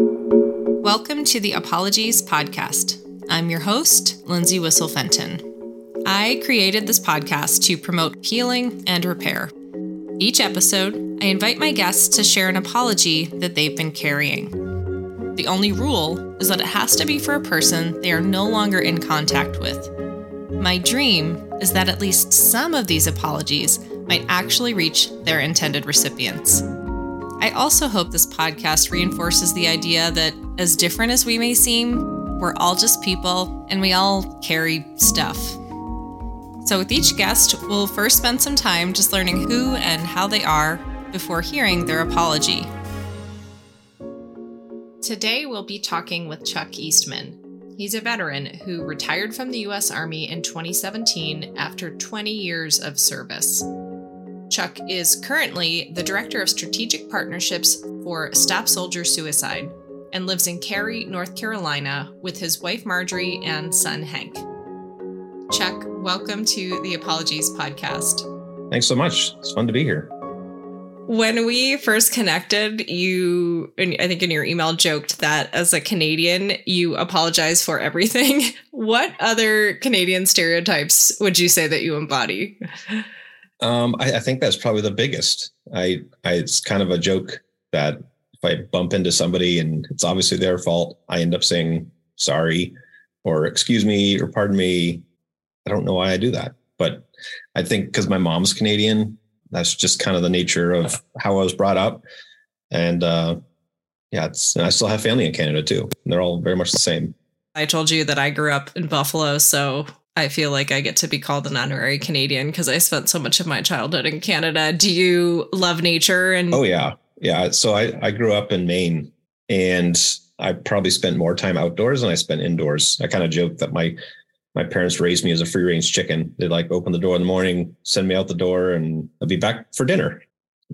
Welcome to the Apologies Podcast. I'm your host, Lindsay Whissel Fenton. I created this podcast to promote healing and repair. Each episode, I invite my guests to share an apology that they've been carrying. The only rule is that it has to be for a person they are no longer in contact with. My dream is that at least some of these apologies might actually reach their intended recipients. I also hope this podcast reinforces the idea that, as different as we may seem, we're all just people and we all carry stuff. So, with each guest, we'll first spend some time just learning who and how they are before hearing their apology. Today, we'll be talking with Chuck Eastman. He's a veteran who retired from the U.S. Army in 2017 after 20 years of service. Chuck is currently the Director of Strategic Partnerships for Stop Soldier Suicide and lives in Cary, North Carolina with his wife Marjorie and son Hank. Chuck, welcome to the Apologies podcast. Thanks so much. It's fun to be here. When we first connected, you, I think in your email, joked that as a Canadian, you apologize for everything. What other Canadian stereotypes would you say that you embody? Um, I, I, think that's probably the biggest. I, I, it's kind of a joke that if I bump into somebody and it's obviously their fault, I end up saying sorry or excuse me or pardon me. I don't know why I do that, but I think because my mom's Canadian, that's just kind of the nature of how I was brought up. And uh, yeah, it's, I still have family in Canada too. And they're all very much the same. I told you that I grew up in Buffalo, so I feel like I get to be called an honorary Canadian because I spent so much of my childhood in Canada. Do you love nature? And oh yeah, yeah. So I I grew up in Maine, and I probably spent more time outdoors than I spent indoors. I kind of joke that my my parents raised me as a free range chicken. They'd like open the door in the morning, send me out the door, and I'd be back for dinner.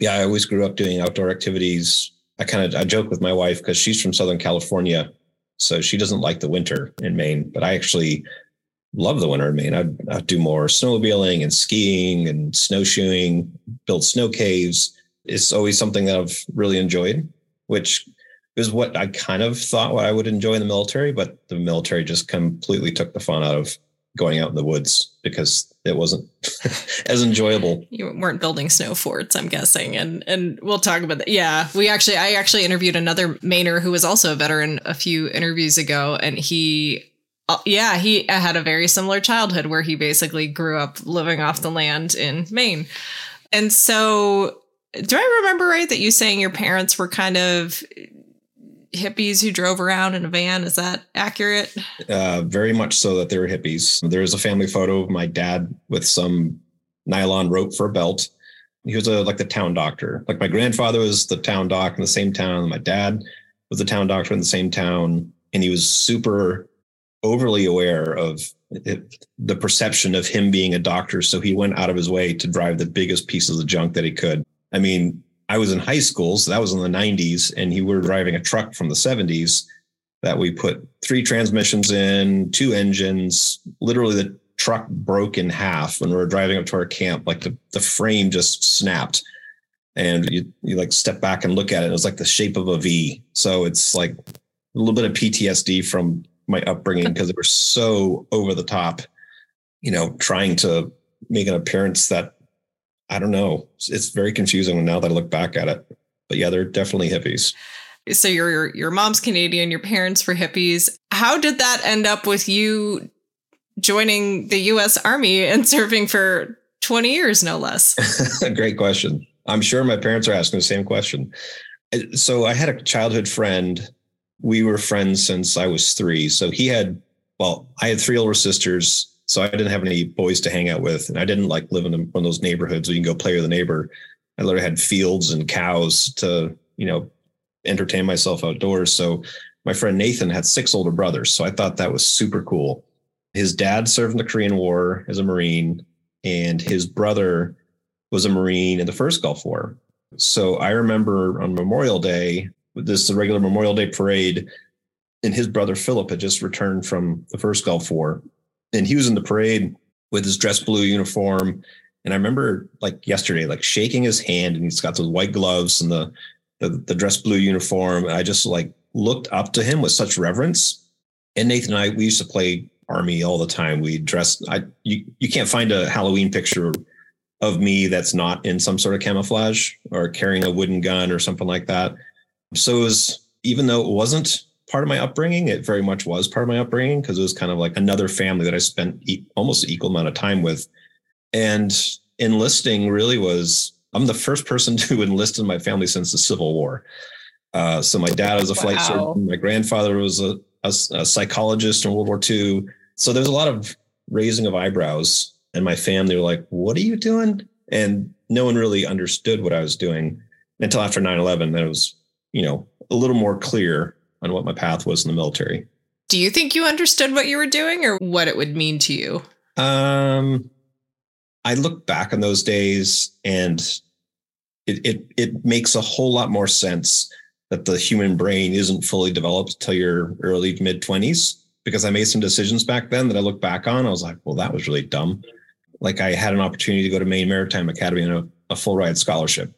Yeah, I always grew up doing outdoor activities. I kind of I joke with my wife because she's from Southern California, so she doesn't like the winter in Maine. But I actually love the winter in Maine. I'd, I'd, do more snowmobiling and skiing and snowshoeing, build snow caves. It's always something that I've really enjoyed, which is what I kind of thought what I would enjoy in the military, but the military just completely took the fun out of going out in the woods because it wasn't as enjoyable. You weren't building snow forts, I'm guessing. And and we'll talk about that. Yeah. We actually I actually interviewed another Mainer who was also a veteran a few interviews ago and he uh, yeah, he had a very similar childhood where he basically grew up living off the land in Maine. And so, do I remember right that you saying your parents were kind of hippies who drove around in a van? Is that accurate? Uh, very much so that they were hippies. There is a family photo of my dad with some nylon rope for a belt. He was a like the town doctor. Like my grandfather was the town doc in the same town. My dad was the town doctor in the same town, and he was super overly aware of it, the perception of him being a doctor. So he went out of his way to drive the biggest pieces of junk that he could. I mean, I was in high school, so that was in the 90s, and he were driving a truck from the 70s that we put three transmissions in, two engines. Literally, the truck broke in half when we were driving up to our camp. Like the, the frame just snapped. And you, you like step back and look at it. It was like the shape of a V. So it's like a little bit of PTSD from my upbringing because they were so over the top, you know, trying to make an appearance that I don't know. It's very confusing now that I look back at it. But yeah, they're definitely hippies. So your your mom's Canadian, your parents were hippies. How did that end up with you joining the US Army and serving for 20 years no less? Great question. I'm sure my parents are asking the same question. So I had a childhood friend we were friends since I was three. So he had, well, I had three older sisters. So I didn't have any boys to hang out with. And I didn't like live in one of those neighborhoods where you can go play with a neighbor. I literally had fields and cows to, you know, entertain myself outdoors. So my friend Nathan had six older brothers. So I thought that was super cool. His dad served in the Korean War as a Marine, and his brother was a Marine in the first Gulf War. So I remember on Memorial Day, this is a regular Memorial Day parade, and his brother Philip had just returned from the first Gulf War, and he was in the parade with his dress blue uniform. And I remember like yesterday, like shaking his hand, and he's got those white gloves and the the, the dress blue uniform. And I just like looked up to him with such reverence. And Nathan and I, we used to play army all the time. We dressed. I you you can't find a Halloween picture of me that's not in some sort of camouflage or carrying a wooden gun or something like that. So it was even though it wasn't part of my upbringing, it very much was part of my upbringing because it was kind of like another family that I spent e- almost an equal amount of time with. And enlisting really was I'm the first person to enlist in my family since the Civil War. Uh, so my dad was a flight wow. surgeon. My grandfather was a, a, a psychologist in World War II. So there's a lot of raising of eyebrows, and my family were like, "What are you doing?" And no one really understood what I was doing until after 9/11. Then it was, you know, a little more clear on what my path was in the military. Do you think you understood what you were doing, or what it would mean to you? Um, I look back on those days, and it it it makes a whole lot more sense that the human brain isn't fully developed till your early mid 20s because I made some decisions back then that I look back on. I was like, well, that was really dumb. Like I had an opportunity to go to Maine Maritime Academy on a, a full ride scholarship.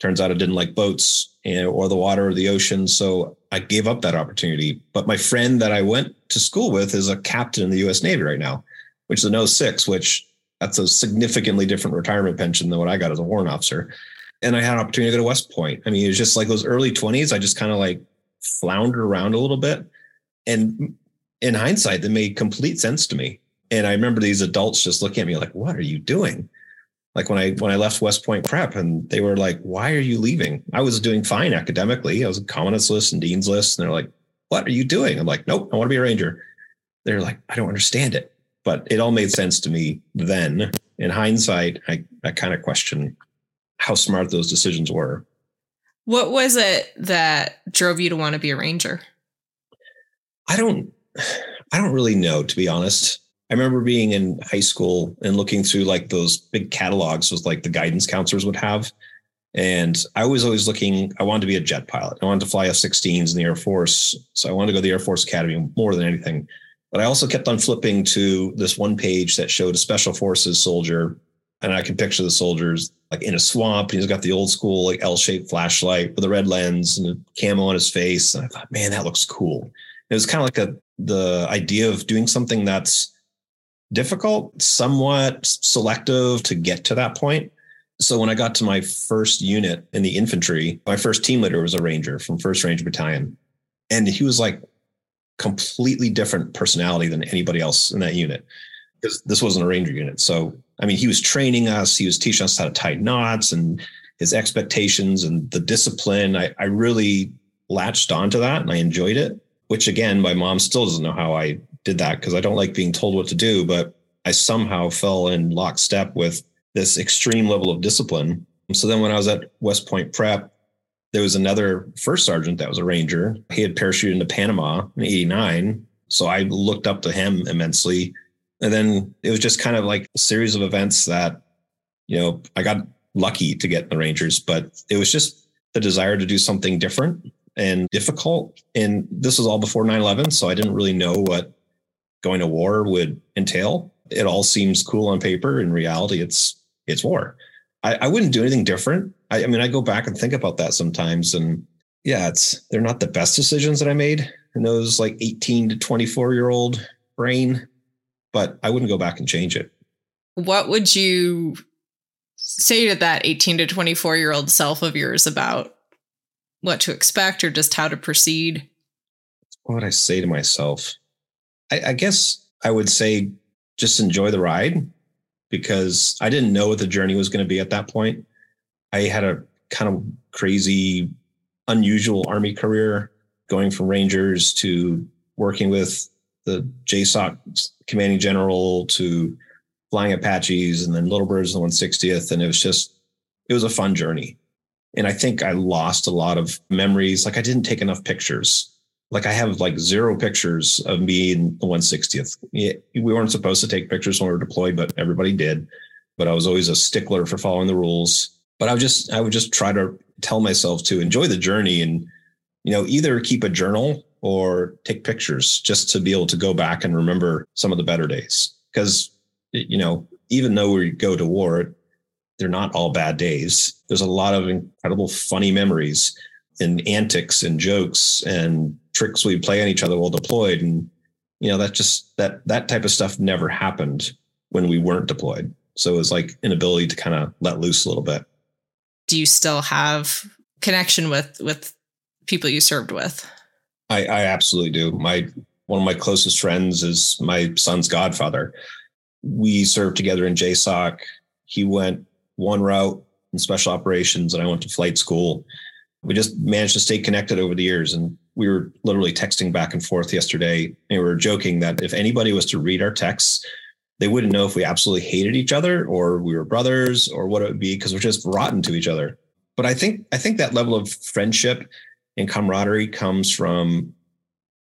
Turns out I didn't like boats eh, or the water or the ocean. So I gave up that opportunity. But my friend that I went to school with is a captain in the US Navy right now, which is an 06, which that's a significantly different retirement pension than what I got as a warrant officer and I had an opportunity to go to West Point. I mean, it was just like those early 20s. I just kind of like floundered around a little bit. And in hindsight, that made complete sense to me. And I remember these adults just looking at me like, what are you doing? Like when I when I left West Point Prep and they were like, why are you leaving? I was doing fine academically. I was a commandant's list and dean's list. And they're like, what are you doing? I'm like, nope, I want to be a ranger. They're like, I don't understand it. But it all made sense to me then. In hindsight, I, I kind of question how smart those decisions were. What was it that drove you to want to be a ranger? I don't I don't really know to be honest. I remember being in high school and looking through like those big catalogs with like the guidance counselors would have. And I was always looking, I wanted to be a jet pilot. I wanted to fly F 16s in the Air Force. So I wanted to go to the Air Force Academy more than anything. But I also kept on flipping to this one page that showed a special forces soldier and I can picture the soldiers like in a swamp. He's got the old school like L-shaped flashlight with a red lens and a camo on his face. And I thought, man, that looks cool. It was kind of like a the idea of doing something that's difficult, somewhat selective to get to that point. So when I got to my first unit in the infantry, my first team leader was a ranger from First Ranger Battalion, and he was like completely different personality than anybody else in that unit because this wasn't a ranger unit. So I mean, he was training us, he was teaching us how to tie knots and his expectations and the discipline. I, I really latched onto that and I enjoyed it, which again, my mom still doesn't know how I did that because I don't like being told what to do, but I somehow fell in lockstep with this extreme level of discipline. So then when I was at West Point Prep, there was another first sergeant that was a ranger. He had parachuted into Panama in 89. So I looked up to him immensely and then it was just kind of like a series of events that, you know, I got lucky to get in the Rangers, but it was just the desire to do something different and difficult. And this was all before 9 11. So I didn't really know what going to war would entail. It all seems cool on paper. In reality, it's it's war. I, I wouldn't do anything different. I, I mean, I go back and think about that sometimes. And yeah, it's they're not the best decisions that I made in those like 18 to 24 year old brain but I wouldn't go back and change it. What would you say to that 18 to 24 year old self of yours about what to expect or just how to proceed? What would I say to myself? I, I guess I would say just enjoy the ride because I didn't know what the journey was going to be at that point. I had a kind of crazy, unusual Army career going from Rangers to working with the JSOC commanding general to flying Apaches and then Little Birds in the 160th. And it was just, it was a fun journey. And I think I lost a lot of memories. Like I didn't take enough pictures. Like I have like zero pictures of me in the 160th. We weren't supposed to take pictures when we were deployed, but everybody did. But I was always a stickler for following the rules. But I would just, I would just try to tell myself to enjoy the journey and, you know, either keep a journal or take pictures just to be able to go back and remember some of the better days. Because, you know, even though we go to war, they're not all bad days. There's a lot of incredible funny memories. and antics and jokes and tricks we'd play on each other while deployed. And, you know, that just, that, that type of stuff never happened when we weren't deployed. So it was like an ability to kind of let loose a little bit. Do you still have connection with, with people you served with? I, I absolutely do. My, one of my closest friends is my son's godfather. We served together in JSOC. He went one route in special operations and I went to flight school. We just managed to stay connected over the years. And we were literally texting back and forth yesterday. And we were joking that if anybody was to read our texts, they wouldn't know if we absolutely hated each other or we were brothers or what it would be because we're just rotten to each other. But I think I think that level of friendship and camaraderie comes from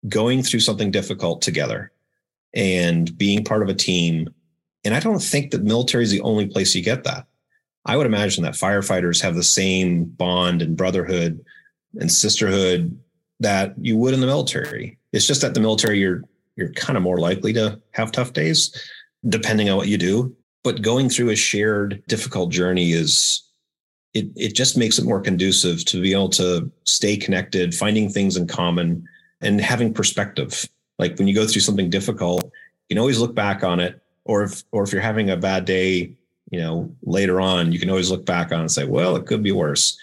going through something difficult together and being part of a team. And I don't think that military is the only place you get that. I would imagine that firefighters have the same bond and brotherhood and sisterhood that you would in the military. It's just that the military you're you're kind of more likely to have tough days depending on what you do. But going through a shared difficult journey is it it just makes it more conducive to be able to stay connected, finding things in common and having perspective. Like when you go through something difficult, you can always look back on it. Or if or if you're having a bad day, you know, later on, you can always look back on and say, well, it could be worse.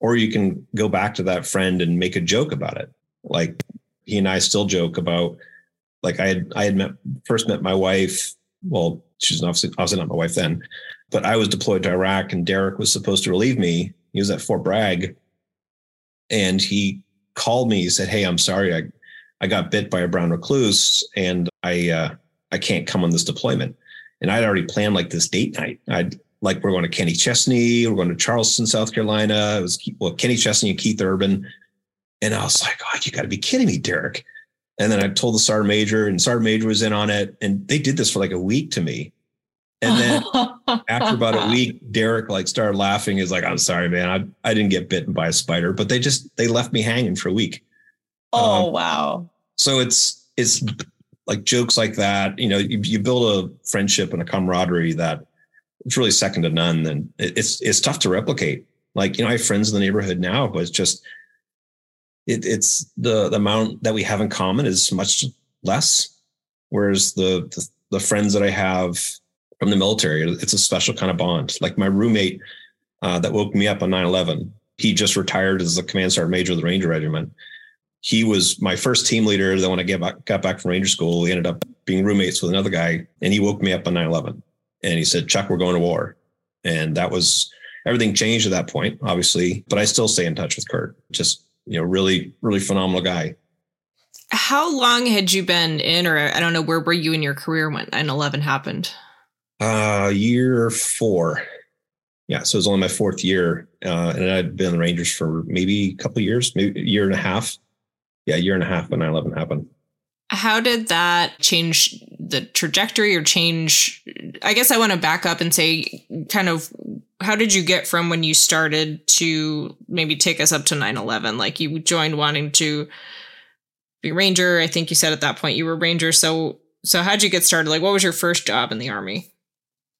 Or you can go back to that friend and make a joke about it. Like he and I still joke about like I had I had met first met my wife. Well, she's obviously obviously not my wife then, but I was deployed to Iraq and Derek was supposed to relieve me. He was at Fort Bragg. And he called me, he said, Hey, I'm sorry, I I got bit by a brown recluse and I uh I can't come on this deployment and I'd already planned like this date night. I'd like we're going to Kenny Chesney, we're going to Charleston, South Carolina. It was well Kenny Chesney and Keith Urban, and I was like, "Oh, you got to be kidding me, Derek!" And then I told the sergeant major, and sergeant major was in on it, and they did this for like a week to me. And then after about a week, Derek like started laughing. He's like, "I'm sorry, man, I I didn't get bitten by a spider, but they just they left me hanging for a week." Oh um, wow! So it's it's like jokes like that, you know, you, you build a friendship and a camaraderie that it's really second to none. And it's it's tough to replicate. Like, you know, I have friends in the neighborhood now who is just it, it's the, the amount that we have in common is much less. Whereas the, the the friends that I have from the military, it's a special kind of bond. Like my roommate uh, that woke me up on 9-11, he just retired as the command sergeant major of the Ranger Regiment he was my first team leader. Then when I got back, got back from Ranger School, we ended up being roommates with another guy, and he woke me up on 9/11, and he said, "Chuck, we're going to war," and that was everything changed at that point, obviously. But I still stay in touch with Kurt. Just you know, really, really phenomenal guy. How long had you been in, or I don't know, where were you in your career when 9/11 happened? Uh, year four. Yeah, so it was only my fourth year, uh, and I'd been in the Rangers for maybe a couple years, maybe a year and a half yeah, a year and a half when 9 11 happened. How did that change the trajectory or change? I guess I want to back up and say, kind of, how did you get from when you started to maybe take us up to 9 11? Like you joined wanting to be Ranger. I think you said at that point you were Ranger. So, so how'd you get started? Like, what was your first job in the Army?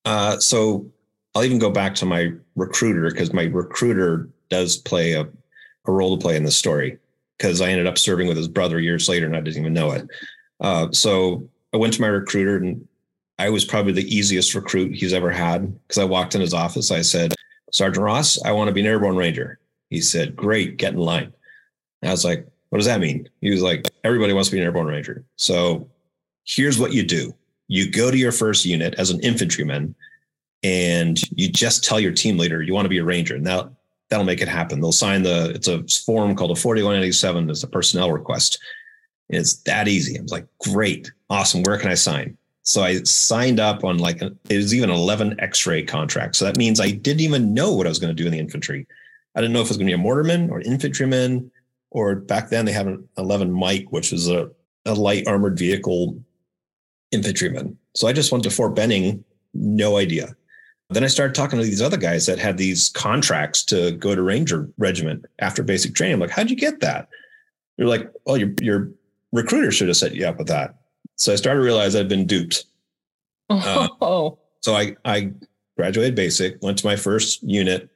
Uh, so I'll even go back to my recruiter because my recruiter does play a, a role to play in the story because I ended up serving with his brother years later and I didn't even know it. Uh, so I went to my recruiter and I was probably the easiest recruit he's ever had because I walked in his office. I said, Sergeant Ross, I want to be an airborne ranger. He said, Great, get in line. And I was like, What does that mean? He was like, Everybody wants to be an airborne ranger. So here's what you do you go to your first unit as an infantryman and you just tell your team leader you want to be a ranger. Now, that'll make it happen. They'll sign the, it's a form called a 4187. It's a personnel request. It's that easy. I was like, great, awesome. Where can I sign? So I signed up on like, it was even an 11 x-ray contract. So that means I didn't even know what I was going to do in the infantry. I didn't know if it was going to be a mortarman or infantryman, or back then they had an 11 Mike, which is a, a light armored vehicle infantryman. So I just went to Fort Benning, no idea. Then I started talking to these other guys that had these contracts to go to Ranger Regiment after basic training. I'm like, how'd you get that? You're like, well, your your recruiter should have set you up with that. So I started to realize I'd been duped. Oh. Uh, so I I graduated basic, went to my first unit,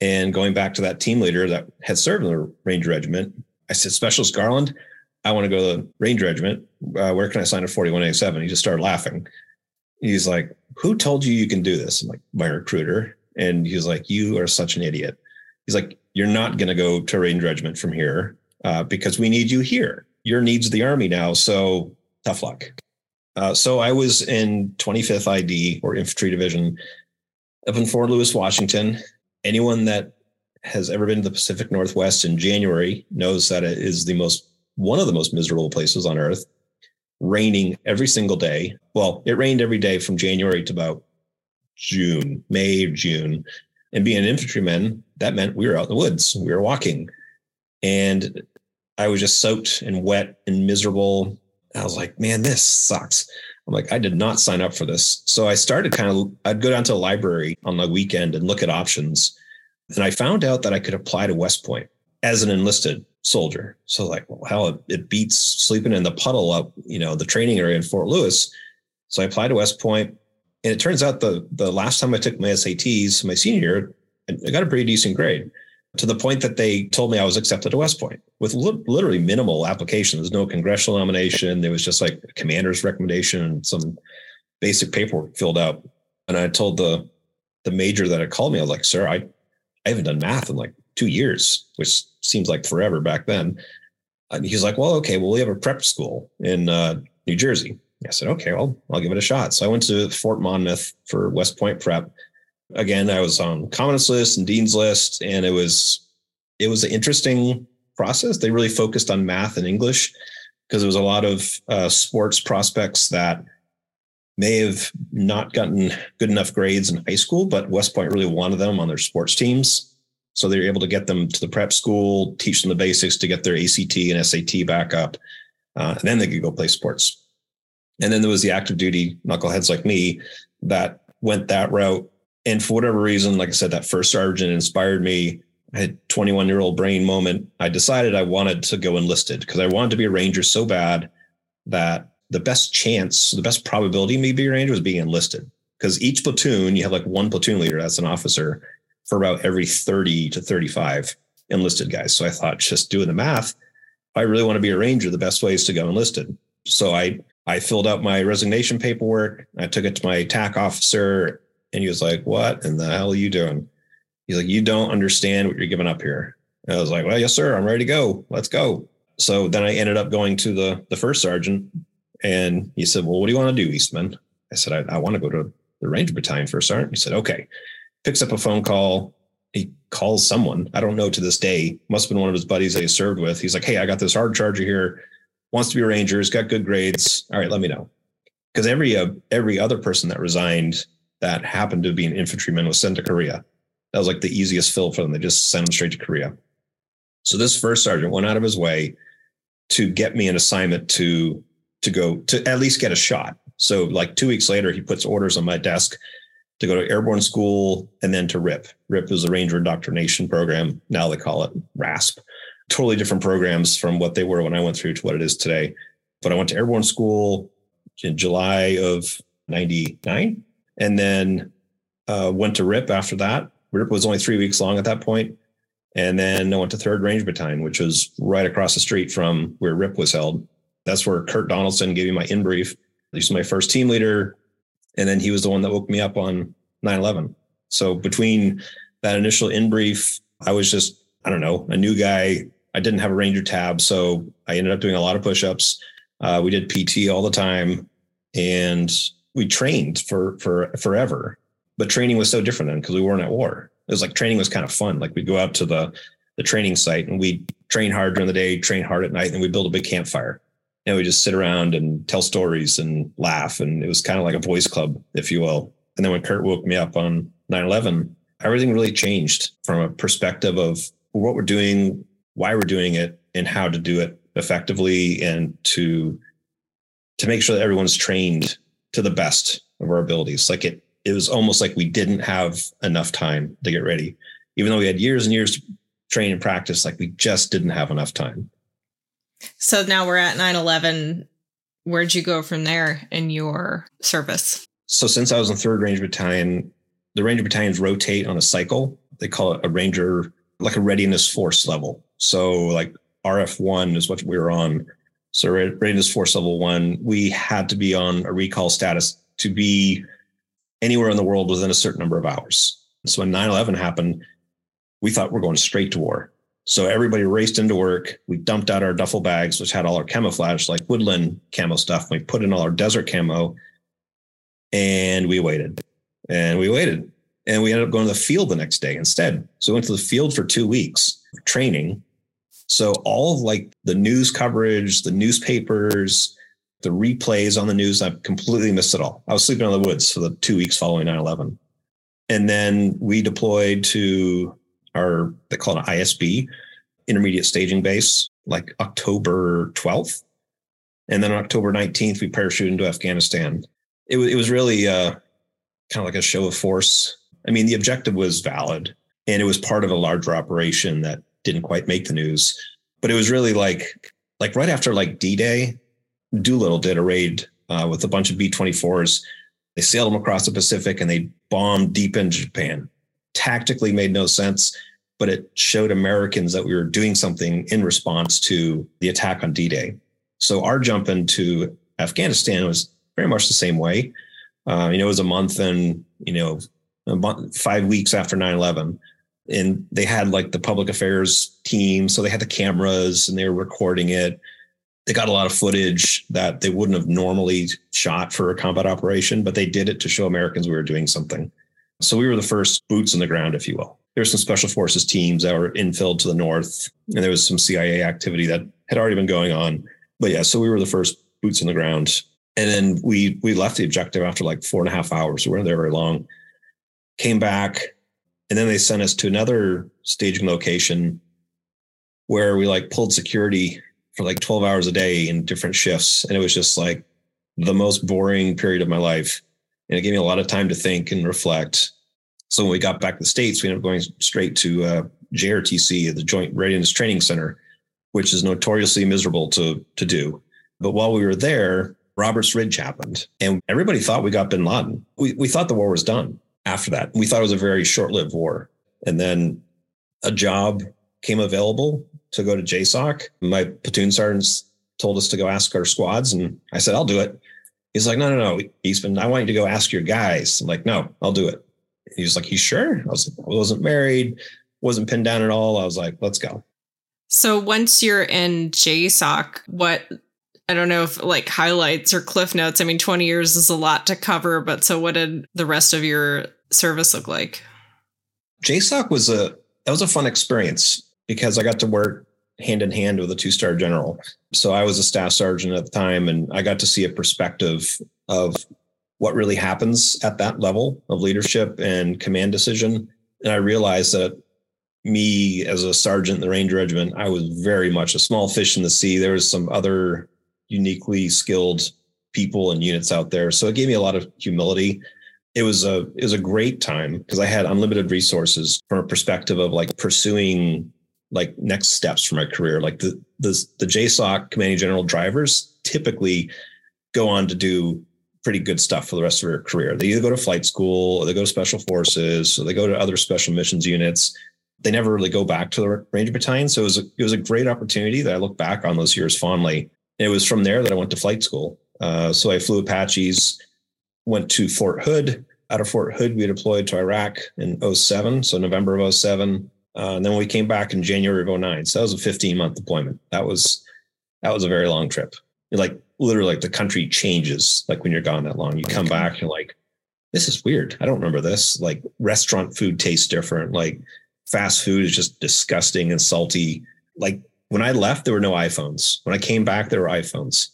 And going back to that team leader that had served in the Ranger Regiment, I said, Specialist Garland, I want to go to the Ranger Regiment. Uh, where can I sign a 4187? He just started laughing. He's like, Who told you you can do this? I'm like, My recruiter. And he's like, You are such an idiot. He's like, You're not going to go to Ranger Regiment from here uh, because we need you here. Your needs the Army now. So tough luck. Uh, so I was in 25th ID or Infantry Division up in Fort Lewis, Washington. Anyone that has ever been to the Pacific Northwest in January knows that it is the most one of the most miserable places on earth. Raining every single day. Well, it rained every day from January to about June, May, June. And being an infantryman, that meant we were out in the woods. We were walking. And I was just soaked and wet and miserable. I was like, man, this sucks. I'm like, I did not sign up for this. So I started kind of, I'd go down to the library on the weekend and look at options. And I found out that I could apply to West Point as an enlisted soldier. So like, well, hell, it, it beats sleeping in the puddle up, you know, the training area in Fort Lewis. So I applied to West Point, and it turns out the the last time I took my SATs, my senior year, I got a pretty decent grade to the point that they told me I was accepted to West Point with li- literally minimal application. There's no congressional nomination. There was just like a commander's recommendation and some basic paperwork filled out. And I told the the major that had called me, I was like, sir, I, I haven't done math in like two years, which seems like forever back then. And he's like, well, okay, well, we have a prep school in uh, New Jersey. I said, okay, well, I'll give it a shot. So I went to Fort Monmouth for West Point prep again, I was on Commandant's list and Dean's list, and it was it was an interesting process. They really focused on math and English because there was a lot of uh, sports prospects that may have not gotten good enough grades in high school, but West Point really wanted them on their sports teams. So they're able to get them to the prep school, teach them the basics to get their ACT and SAT back up, uh, and then they could go play sports. And then there was the active duty knuckleheads like me that went that route and for whatever reason, like I said, that first sergeant inspired me. I had 21 year old brain moment. I decided I wanted to go enlisted because I wanted to be a ranger so bad that the best chance, the best probability me being a ranger was being enlisted. Because each platoon, you have like one platoon leader, that's an officer, for about every 30 to 35 enlisted guys. So I thought, just doing the math, I really want to be a ranger, the best way is to go enlisted. So I I filled out my resignation paperwork. I took it to my TAC officer and he was like, What in the hell are you doing? He's like, You don't understand what you're giving up here. And I was like, Well, yes, sir. I'm ready to go. Let's go. So then I ended up going to the the first sergeant and he said, Well, what do you want to do, Eastman? I said, I, I want to go to the Ranger Battalion first sergeant. He said, Okay. Picks up a phone call. He calls someone. I don't know to this day. Must have been one of his buddies that he served with. He's like, Hey, I got this hard charger here. Wants to be a ranger. He's got good grades. All right, let me know. Because every uh, every other person that resigned that happened to be an infantryman was sent to Korea. That was like the easiest fill for them. They just sent him straight to Korea. So this first sergeant went out of his way to get me an assignment to to go to at least get a shot. So like two weeks later, he puts orders on my desk to go to airborne school and then to RIP. RIP is the Ranger Indoctrination Program. Now they call it RASP. Totally different programs from what they were when I went through to what it is today. But I went to airborne school in July of 99 and then uh, went to RIP after that. RIP was only three weeks long at that point. And then I went to Third Ranger Battalion, which was right across the street from where RIP was held. That's where Kurt Donaldson gave me my in brief. He was my first team leader. And then he was the one that woke me up on 9 11. So between that initial in brief, I was just, I don't know, a new guy. I didn't have a Ranger tab. So I ended up doing a lot of push ups. Uh, we did PT all the time. And we trained for for forever, but training was so different then because we weren't at war. It was like training was kind of fun. Like we'd go out to the the training site and we'd train hard during the day, train hard at night, and we build a big campfire. And we just sit around and tell stories and laugh. And it was kind of like a boys club, if you will. And then when Kurt woke me up on 9-11, everything really changed from a perspective of what we're doing, why we're doing it, and how to do it effectively and to to make sure that everyone's trained to the best of our abilities. Like it, it was almost like we didn't have enough time to get ready, even though we had years and years to train and practice. Like we just didn't have enough time. So now we're at 9 11. Where'd you go from there in your service? So since I was in Third Ranger Battalion, the Ranger battalions rotate on a cycle. They call it a Ranger, like a readiness force level. So, like RF1 is what we were on. So, readiness force level one, we had to be on a recall status to be anywhere in the world within a certain number of hours. So, when 9 11 happened, we thought we're going straight to war. So everybody raced into work. We dumped out our duffel bags, which had all our camouflage, like woodland camo stuff. We put in all our desert camo and we waited and we waited and we ended up going to the field the next day instead. So we went to the field for two weeks training. So all of like the news coverage, the newspapers, the replays on the news, I completely missed it all. I was sleeping in the woods for the two weeks following 9 11. And then we deployed to our, they call it an ISB, intermediate staging base, like October 12th. And then on October 19th, we parachuted into Afghanistan. It, was it was really uh, kind of like a show of force. I mean, the objective was valid and it was part of a larger operation that didn't quite make the news. But it was really like, like right after like D-Day, Doolittle did a raid uh, with a bunch of B-24s. They sailed them across the Pacific and they bombed deep into Japan tactically made no sense, but it showed Americans that we were doing something in response to the attack on D Day. So our jump into Afghanistan was very much the same way. Uh, you know, it was a month and, you know, month, five weeks after 9 11. And they had like the public affairs team. So they had the cameras and they were recording it. They got a lot of footage that they wouldn't have normally shot for a combat operation, but they did it to show Americans we were doing something. So we were the first boots on the ground, if you will. There were some special forces teams that were infilled to the north, and there was some CIA activity that had already been going on. But yeah, so we were the first boots on the ground. And then we we left the objective after like four and a half hours. We weren't there very long. Came back, and then they sent us to another staging location where we like pulled security for like 12 hours a day in different shifts. And it was just like the most boring period of my life and it gave me a lot of time to think and reflect. So when we got back to the states, we ended up going straight to uh, JRTC, the Joint Readiness Training Center, which is notoriously miserable to to do. But while we were there, Roberts Ridge happened, and everybody thought we got Bin Laden. We we thought the war was done after that. We thought it was a very short lived war, and then a job came available to go to JSOC. My platoon sergeants told us to go ask our squads, and I said, "I'll do it." He's like, no, no, no, Eastman, I want you to go ask your guys. I'm like, no, I'll do it. He was like, you sure? I was, I wasn't married, wasn't pinned down at all. I was like, let's go. So once you're in JSOC, what I don't know if like highlights or cliff notes. I mean, 20 years is a lot to cover, but so what did the rest of your service look like? JSOC was a that was a fun experience because I got to work hand in hand with a two star general. So I was a staff sergeant at the time, and I got to see a perspective of what really happens at that level of leadership and command decision. And I realized that me as a sergeant in the Ranger Regiment, I was very much a small fish in the sea. There was some other uniquely skilled people and units out there. So it gave me a lot of humility. It was a it was a great time because I had unlimited resources from a perspective of like pursuing like next steps for my career. Like the the the JSOC commanding general drivers typically go on to do pretty good stuff for the rest of their career. They either go to flight school or they go to special forces or they go to other special missions units. They never really go back to the Ranger Battalion. So it was a, it was a great opportunity that I look back on those years fondly. And it was from there that I went to flight school. Uh, so I flew Apaches, went to Fort Hood. Out of Fort Hood, we deployed to Iraq in 07. So November of 07. Uh, and then we came back in January of 09. So that was a 15 month deployment. That was that was a very long trip. like literally like the country changes like when you're gone that long. You come back, you're like, this is weird. I don't remember this. Like restaurant food tastes different. Like fast food is just disgusting and salty. Like when I left, there were no iPhones. When I came back, there were iPhones.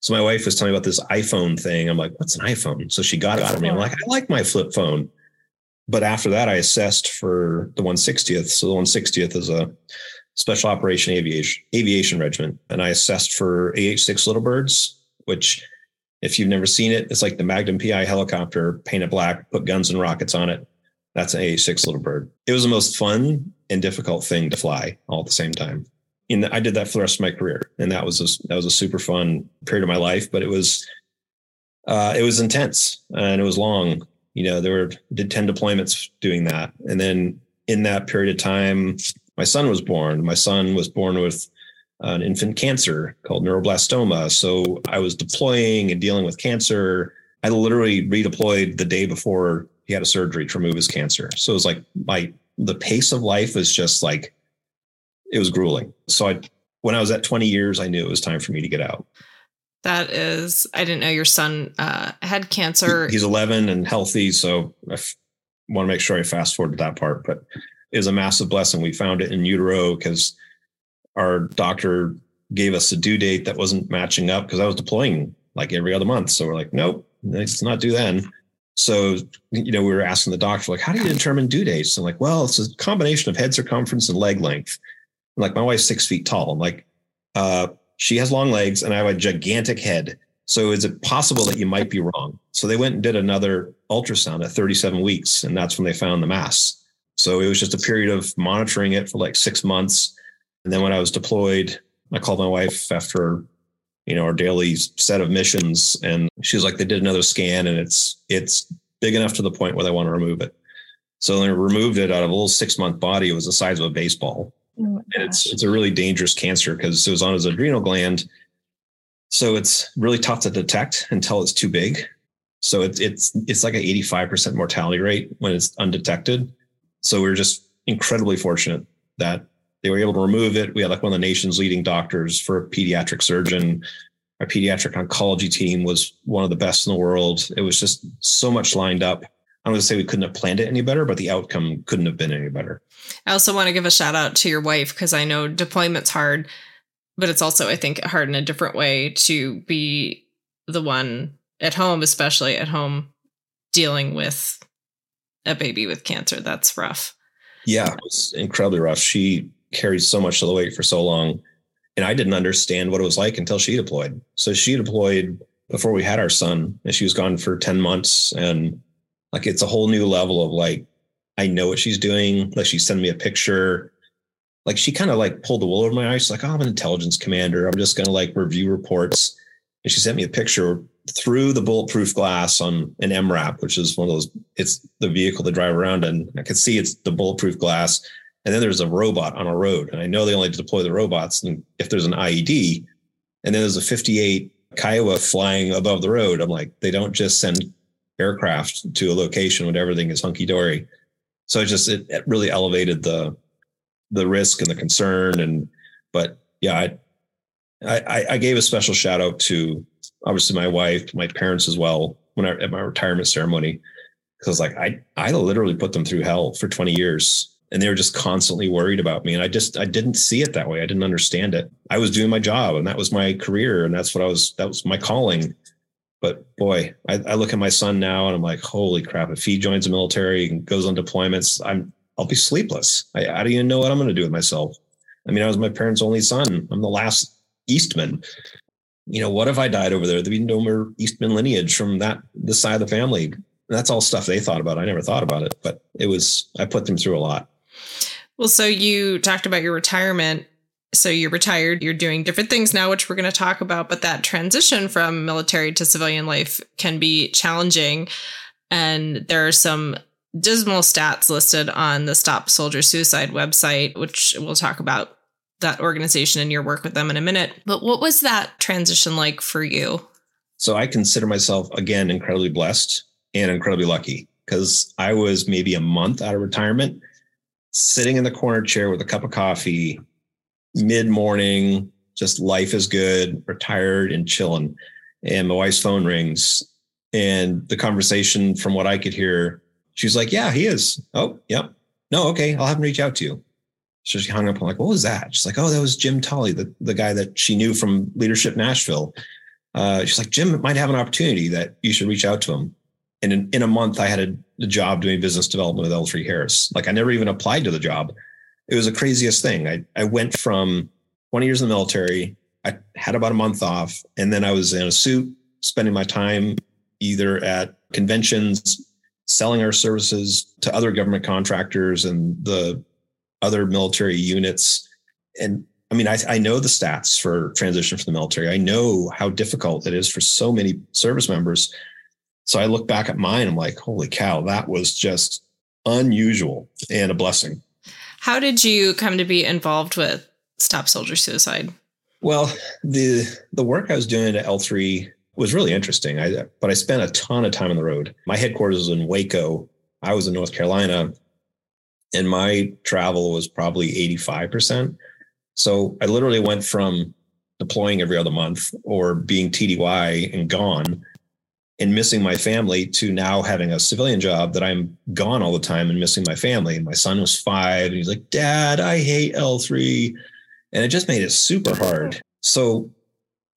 So my wife was telling me about this iPhone thing. I'm like, what's an iPhone? So she got it for me. I'm like, I like my flip phone but after that, I assessed for the 160th. So the 160th is a special operation aviation aviation regiment, and I assessed for AH-6 Little Birds, which, if you've never seen it, it's like the Magnum PI helicopter painted black, put guns and rockets on it. That's an AH-6 Little Bird. It was the most fun and difficult thing to fly all at the same time. And I did that for the rest of my career, and that was a, that was a super fun period of my life. But it was uh, it was intense and it was long You know, there were did 10 deployments doing that. And then in that period of time, my son was born. My son was born with an infant cancer called neuroblastoma. So I was deploying and dealing with cancer. I literally redeployed the day before he had a surgery to remove his cancer. So it was like my the pace of life was just like it was grueling. So I when I was at 20 years, I knew it was time for me to get out. That is, I didn't know your son uh, had cancer. He's 11 and healthy. So I f- want to make sure I fast forward to that part, but it was a massive blessing. We found it in utero because our doctor gave us a due date that wasn't matching up because I was deploying like every other month. So we're like, nope, let's not do then. So, you know, we were asking the doctor, like, how do you determine due dates? And I'm like, well, it's a combination of head circumference and leg length. And like, my wife's six feet tall. I'm like, uh, she has long legs and I have a gigantic head. So is it possible that you might be wrong? So they went and did another ultrasound at 37 weeks, and that's when they found the mass. So it was just a period of monitoring it for like six months. And then when I was deployed, I called my wife after, you know, our daily set of missions, and she was like, they did another scan, and it's it's big enough to the point where they want to remove it. So they removed it out of a little six month body. It was the size of a baseball. Oh and it's it's a really dangerous cancer because it was on his adrenal gland. So it's really tough to detect until it's too big. So it's it's it's like an 85% mortality rate when it's undetected. So we are just incredibly fortunate that they were able to remove it. We had like one of the nation's leading doctors for a pediatric surgeon. Our pediatric oncology team was one of the best in the world. It was just so much lined up. I'm going to say we couldn't have planned it any better, but the outcome couldn't have been any better. I also want to give a shout out to your wife because I know deployment's hard, but it's also, I think, hard in a different way to be the one at home, especially at home, dealing with a baby with cancer. That's rough. Yeah, it was incredibly rough. She carried so much of the weight for so long. And I didn't understand what it was like until she deployed. So she deployed before we had our son, and she was gone for 10 months. And like it's a whole new level of like, I know what she's doing. Like she sent me a picture. Like she kind of like pulled the wool over my eyes. She's like, oh, I'm an intelligence commander. I'm just gonna like review reports. And she sent me a picture through the bulletproof glass on an MRAP, which is one of those, it's the vehicle to drive around. And I could see it's the bulletproof glass. And then there's a robot on a road. And I know they only deploy the robots and if there's an IED. And then there's a 58 Kiowa flying above the road. I'm like, they don't just send aircraft to a location when everything is hunky dory. So it just it, it, really elevated the the risk and the concern. And but yeah, I, I I gave a special shout out to obviously my wife, my parents as well when I at my retirement ceremony because like I I literally put them through hell for 20 years and they were just constantly worried about me and I just I didn't see it that way. I didn't understand it. I was doing my job and that was my career and that's what I was that was my calling. But boy, I, I look at my son now and I'm like, holy crap! If he joins the military and goes on deployments, I'm I'll be sleepless. I, don't even know what I'm going to do with myself. I mean, I was my parents' only son. I'm the last Eastman. You know, what if I died over there? There'd be no more Eastman lineage from that this side of the family. That's all stuff they thought about. I never thought about it, but it was I put them through a lot. Well, so you talked about your retirement so you're retired, you're doing different things now, which we're going to talk about, but that transition from military to civilian life can be challenging. And there are some dismal stats listed on the Stop Soldier Suicide website, which we'll talk about that organization and your work with them in a minute. But what was that transition like for you? So I consider myself, again, incredibly blessed and incredibly lucky because I was maybe a month out of retirement, sitting in the corner chair with a cup of coffee mid morning, just life is good, retired and chilling. And my wife's phone rings. And the conversation, from what I could hear, she's like, Yeah, he is. Oh, yep. No, okay. I'll have him reach out to you. So she hung up. I'm like, What was that? She's like, Oh, that was Jim Tully, the, the guy that she knew from Leadership Nashville. Uh, she's like, Jim might have an opportunity that you should reach out to him. And in, in a month, I had a, a job doing business development with L3 Harris. Like, I never even applied to the job it was the craziest thing. I, I went from 20 years in the military. I had about a month off, and then I was in a suit, spending my time either at conventions, selling our services to other government contractors and the other military units. And I mean, I, I know the stats for transition from the military. I know how difficult it is for so many service members. So I look back at mine, I'm like, holy cow, that was just unusual and a blessing. How did you come to be involved with Stop Soldier Suicide? Well, the the work I was doing at L3 was really interesting. I but I spent a ton of time on the road. My headquarters was in Waco. I was in North Carolina, and my travel was probably 85%. So I literally went from deploying every other month or being TDY and gone and missing my family to now having a civilian job that I'm gone all the time and missing my family. And my son was five and he's like, Dad, I hate L3. And it just made it super hard. So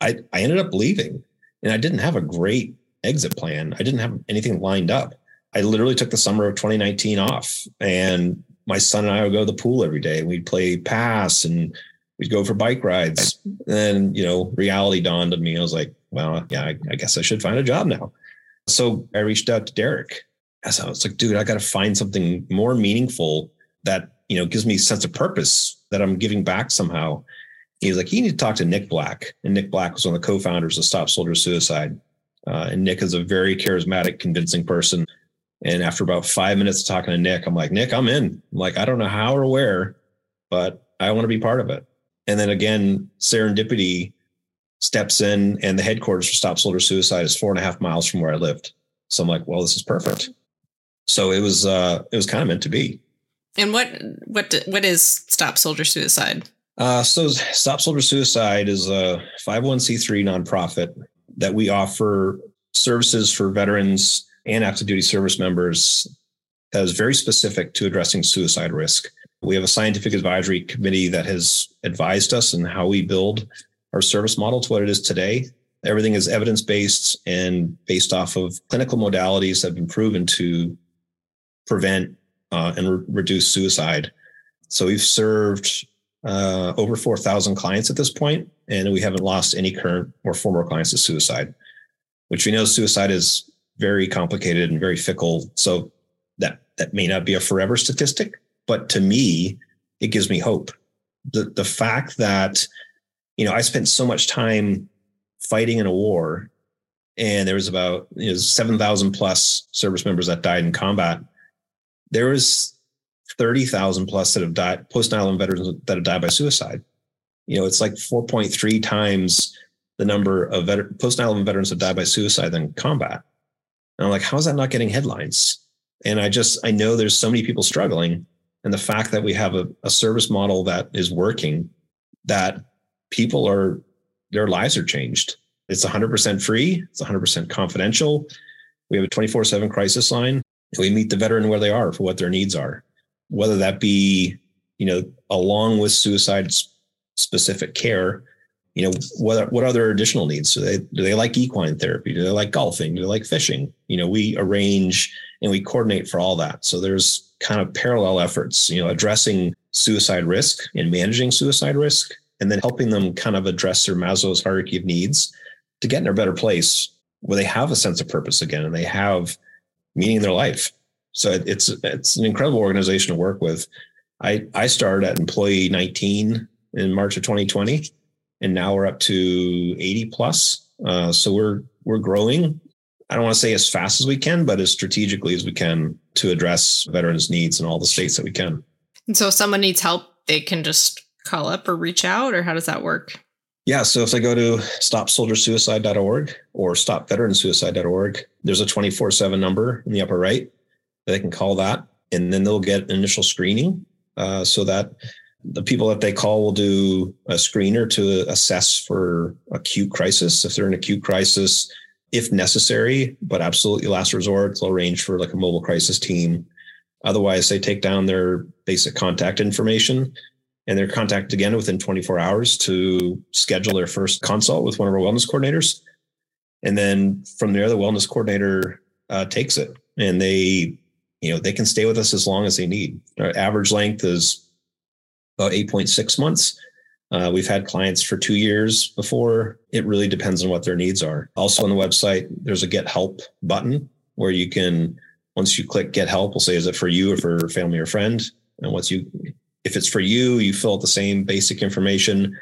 I, I ended up leaving and I didn't have a great exit plan. I didn't have anything lined up. I literally took the summer of 2019 off and my son and I would go to the pool every day. We'd play pass and we'd go for bike rides. And, you know, reality dawned on me. I was like, well, yeah, I, I guess I should find a job now. So I reached out to Derek. As I was like, dude, I got to find something more meaningful that, you know, gives me a sense of purpose that I'm giving back somehow. He was like, you need to talk to Nick Black. And Nick Black was one of the co-founders of Stop Soldier Suicide. Uh, and Nick is a very charismatic, convincing person. And after about five minutes of talking to Nick, I'm like, Nick, I'm in. I'm like, I don't know how or where, but I want to be part of it. And then again, serendipity steps in, and the headquarters for Stop Soldier Suicide is four and a half miles from where I lived. So I'm like, well, this is perfect. So it was uh, it was kind of meant to be. And what what what is Stop Soldier Suicide? Uh, so Stop Soldier Suicide is a 501c3 nonprofit that we offer services for veterans and active duty service members that is very specific to addressing suicide risk. We have a scientific advisory committee that has advised us in how we build our service model to what it is today. Everything is evidence based and based off of clinical modalities that have been proven to prevent uh, and re- reduce suicide. So we've served uh, over 4,000 clients at this point, and we haven't lost any current or former clients to suicide, which we know suicide is very complicated and very fickle. So that that may not be a forever statistic, but to me, it gives me hope. The the fact that you know I spent so much time fighting in a war, and there was about you know, seven thousand plus service members that died in combat. There was thirty thousand plus that have died post 9/11 veterans that have died by suicide. You know, it's like four point three times the number of vet- post 9/11 veterans have died by suicide than combat. And I'm like, how is that not getting headlines? And I just, I know there's so many people struggling. And the fact that we have a, a service model that is working, that people are, their lives are changed. It's 100% free, it's 100% confidential. We have a 24 7 crisis line. We meet the veteran where they are for what their needs are, whether that be, you know, along with suicide specific care, you know what what other additional needs? Do they do they like equine therapy? Do they like golfing? Do they like fishing? You know we arrange and we coordinate for all that. So there's kind of parallel efforts you know addressing suicide risk and managing suicide risk and then helping them kind of address their maslow's hierarchy of needs to get in a better place where they have a sense of purpose again and they have meaning in their life so it's it's an incredible organization to work with i i started at employee 19 in march of 2020 and now we're up to 80 plus. Uh, so we're we're growing. I don't want to say as fast as we can, but as strategically as we can to address veterans' needs in all the states that we can. And so, if someone needs help, they can just call up or reach out, or how does that work? Yeah, so if they go to stopsoldiersuicide.org or stopveteransuicide.org, there's a 24 7 number in the upper right. They can call that, and then they'll get an initial screening uh, so that the people that they call will do a screener to assess for acute crisis. If they're in acute crisis, if necessary, but absolutely last resort, they'll arrange for like a mobile crisis team. Otherwise, they take down their basic contact information and they're contacted again within 24 hours to schedule their first consult with one of our wellness coordinators. And then from there, the wellness coordinator uh, takes it and they, you know, they can stay with us as long as they need. Our average length is about 8.6 months. Uh, we've had clients for two years before. It really depends on what their needs are. Also on the website, there's a get help button where you can, once you click get help, we'll say, is it for you or for family or friend? And once you, if it's for you, you fill out the same basic information.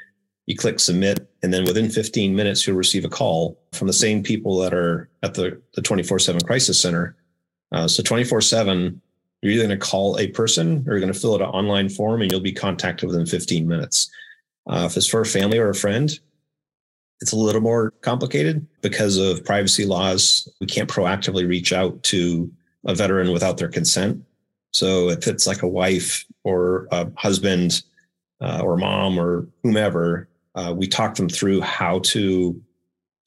You click submit, and then within 15 minutes, you'll receive a call from the same people that are at the, the 24 7 crisis center. Uh, so 24 7, you're either going to call a person or you're going to fill out an online form and you'll be contacted within 15 minutes. Uh, if it's for a family or a friend, it's a little more complicated because of privacy laws. We can't proactively reach out to a veteran without their consent. So if it's like a wife or a husband uh, or mom or whomever, uh, we talk them through how to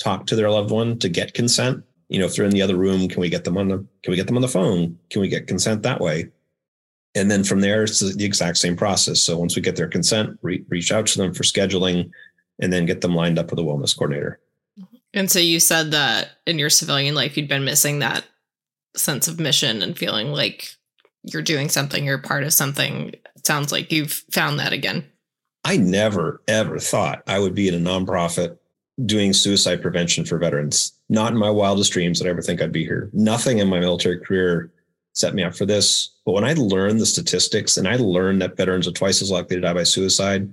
talk to their loved one to get consent. You know, if they're in the other room, can we get them on the can we get them on the phone? Can we get consent that way? And then from there, it's the exact same process. So once we get their consent, re- reach out to them for scheduling, and then get them lined up with a wellness coordinator. Mm-hmm. And so you said that in your civilian life, you'd been missing that sense of mission and feeling like you're doing something, you're part of something. It sounds like you've found that again. I never, ever thought I would be in a nonprofit doing suicide prevention for veterans. Not in my wildest dreams did I ever think I'd be here. Nothing in my military career set me up for this. But when I learned the statistics and I learned that veterans are twice as likely to die by suicide,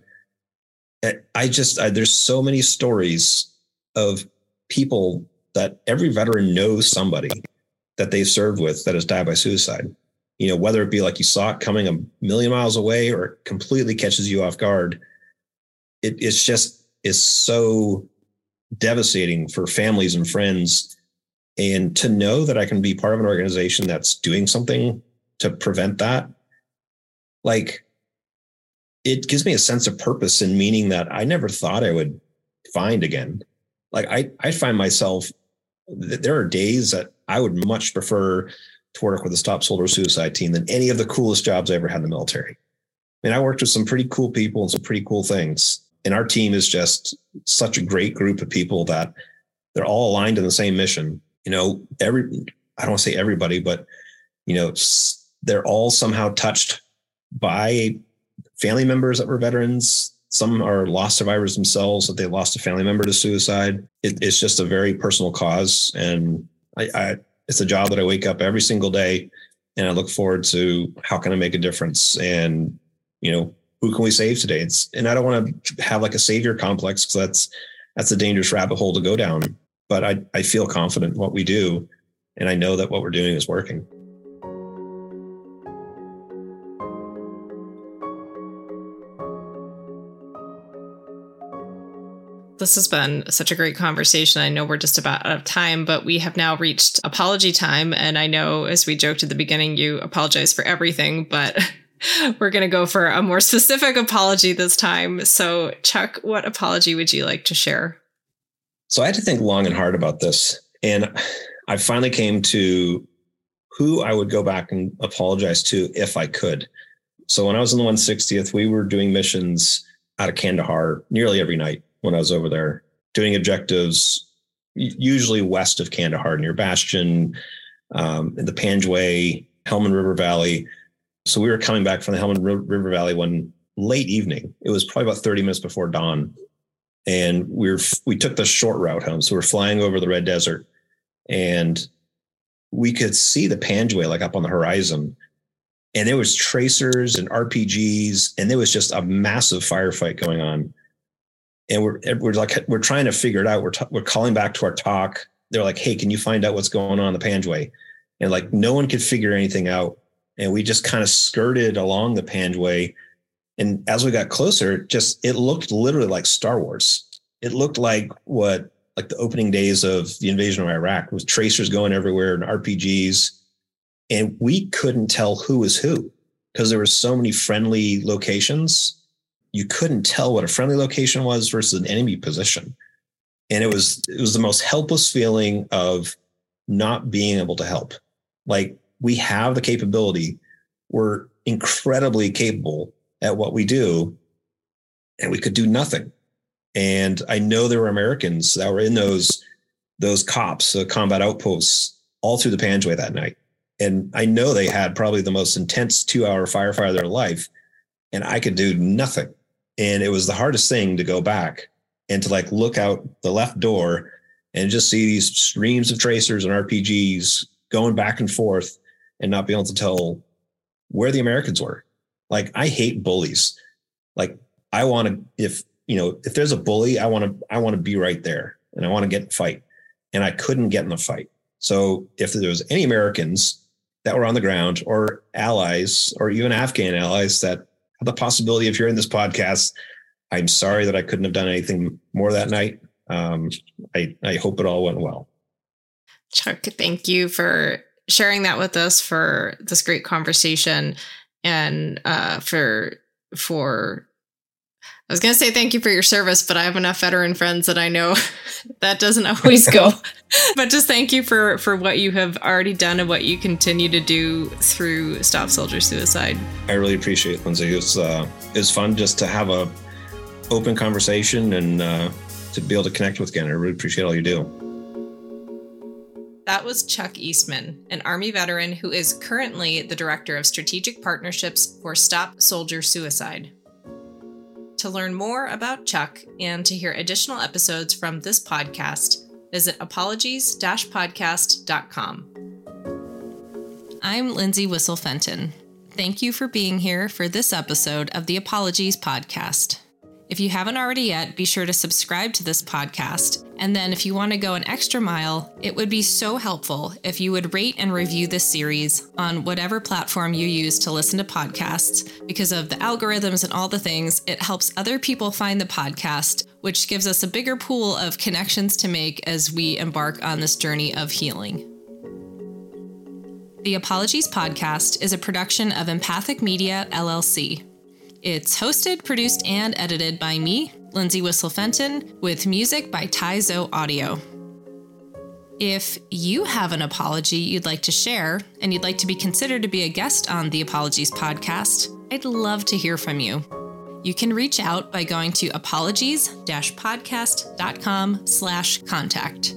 eh, I just, I, there's so many stories of people that every veteran knows somebody that they've served with that has died by suicide you know, whether it be like you saw it coming a million miles away or it completely catches you off guard, it, it's just is so devastating for families and friends. And to know that I can be part of an organization that's doing something to prevent that, like it gives me a sense of purpose and meaning that I never thought I would find again. Like I, I find myself, that there are days that I would much prefer to work with the Stop Soldier Suicide team than any of the coolest jobs I ever had in the military. I mean, I worked with some pretty cool people and some pretty cool things. And our team is just such a great group of people that they're all aligned in the same mission. You know, every, I don't want to say everybody, but, you know, they're all somehow touched by family members that were veterans. Some are lost survivors themselves that they lost a family member to suicide. It, it's just a very personal cause. And I, I it's a job that I wake up every single day and I look forward to how can I make a difference and you know who can we save today it's and I don't want to have like a savior complex because that's that's a dangerous rabbit hole to go down but I I feel confident in what we do and I know that what we're doing is working. This has been such a great conversation. I know we're just about out of time, but we have now reached apology time. And I know, as we joked at the beginning, you apologize for everything, but we're going to go for a more specific apology this time. So, Chuck, what apology would you like to share? So, I had to think long and hard about this. And I finally came to who I would go back and apologize to if I could. So, when I was in the 160th, we were doing missions out of Kandahar nearly every night when I was over there doing objectives, usually west of Kandahar near Bastion, um, in the Panjwai, Helmand River Valley. So we were coming back from the Helmand River Valley one late evening. It was probably about 30 minutes before dawn. And we were, we took the short route home. So we're flying over the Red Desert and we could see the Panjwai like up on the horizon. And there was tracers and RPGs, and there was just a massive firefight going on and we're we're like we're trying to figure it out. We're t- we're calling back to our TOC. They're like, "Hey, can you find out what's going on in the Panjwai?" And like no one could figure anything out, and we just kind of skirted along the Panjwai. And as we got closer, just it looked literally like Star Wars. It looked like what like the opening days of the invasion of Iraq with tracers going everywhere and RPGs, and we couldn't tell who was who because there were so many friendly locations you couldn't tell what a friendly location was versus an enemy position. And it was it was the most helpless feeling of not being able to help. Like we have the capability, we're incredibly capable at what we do, and we could do nothing. And I know there were Americans that were in those those cops, the combat outposts, all through the Panjwai that night. And I know they had probably the most intense two hour firefight of their life. And I could do nothing. And it was the hardest thing to go back and to like look out the left door and just see these streams of tracers and RPGs going back and forth and not be able to tell where the Americans were. Like I hate bullies. Like I want to, if you know, if there's a bully, I want to I want to be right there and I want to get in fight. And I couldn't get in the fight. So if there was any Americans that were on the ground or allies or even Afghan allies that have the possibility of hearing this podcast, I'm sorry that I couldn't have done anything more that night. Um, I, I hope it all went well. Chuck, thank you for sharing that with us for this great conversation and uh, for for I was going to say thank you for your service, but I have enough veteran friends that I know that doesn't always go. but just thank you for for what you have already done and what you continue to do through Stop Soldier Suicide. I really appreciate it, Lindsay. It's uh, it's fun just to have a open conversation and uh, to be able to connect with again. I really appreciate all you do. That was Chuck Eastman, an Army veteran who is currently the Director of Strategic Partnerships for Stop Soldier Suicide. To learn more about Chuck and to hear additional episodes from this podcast, visit apologies podcast.com. I'm Lindsay Whissel Fenton. Thank you for being here for this episode of the Apologies Podcast. If you haven't already yet, be sure to subscribe to this podcast. And then, if you want to go an extra mile, it would be so helpful if you would rate and review this series on whatever platform you use to listen to podcasts. Because of the algorithms and all the things, it helps other people find the podcast, which gives us a bigger pool of connections to make as we embark on this journey of healing. The Apologies Podcast is a production of Empathic Media, LLC. It's hosted, produced, and edited by me, Lindsay Whissel Fenton, with music by Taizo Audio. If you have an apology you'd like to share and you'd like to be considered to be a guest on the Apologies podcast, I'd love to hear from you. You can reach out by going to apologies-podcast.com slash contact.